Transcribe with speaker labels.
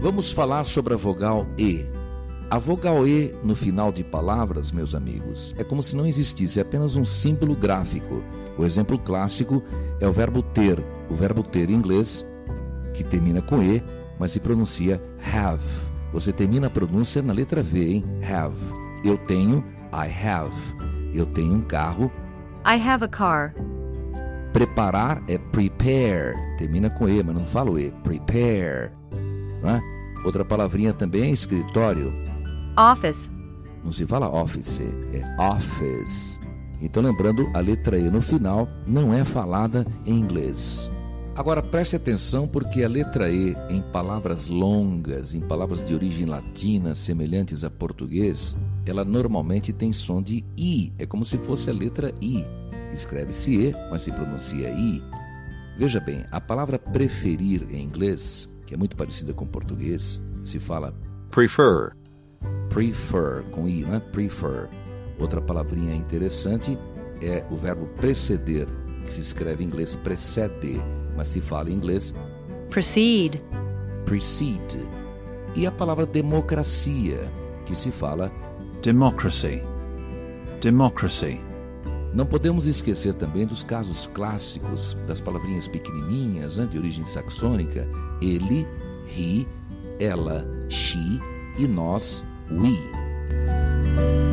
Speaker 1: Vamos falar sobre a vogal E. A vogal E no final de palavras, meus amigos, é como se não existisse, é apenas um símbolo gráfico. O exemplo clássico é o verbo ter. O verbo ter em inglês, que termina com E, mas se pronuncia have. Você termina a pronúncia na letra V, hein? Have. Eu tenho, I have. Eu tenho um carro.
Speaker 2: I have a car.
Speaker 1: Preparar é prepare. Termina com E, mas não falo E. Prepare. Né? Outra palavrinha também é escritório.
Speaker 2: Office.
Speaker 1: Não se fala office, é office. Então, lembrando, a letra E no final não é falada em inglês. Agora preste atenção porque a letra E em palavras longas, em palavras de origem latina semelhantes a português, ela normalmente tem som de I, é como se fosse a letra I. Escreve-se E, mas se pronuncia I. Veja bem, a palavra preferir em inglês, que é muito parecida com português, se fala
Speaker 3: prefer.
Speaker 1: Prefer, com I, não é? Prefer. Outra palavrinha interessante é o verbo preceder, que se escreve em inglês precede mas se fala em inglês
Speaker 2: proceed.
Speaker 1: Precede. E a palavra democracia, que se fala
Speaker 3: democracy. Democracy.
Speaker 1: Não podemos esquecer também dos casos clássicos das palavrinhas pequenininhas, né, de origem saxônica, ele, he, ela, she e nós, we.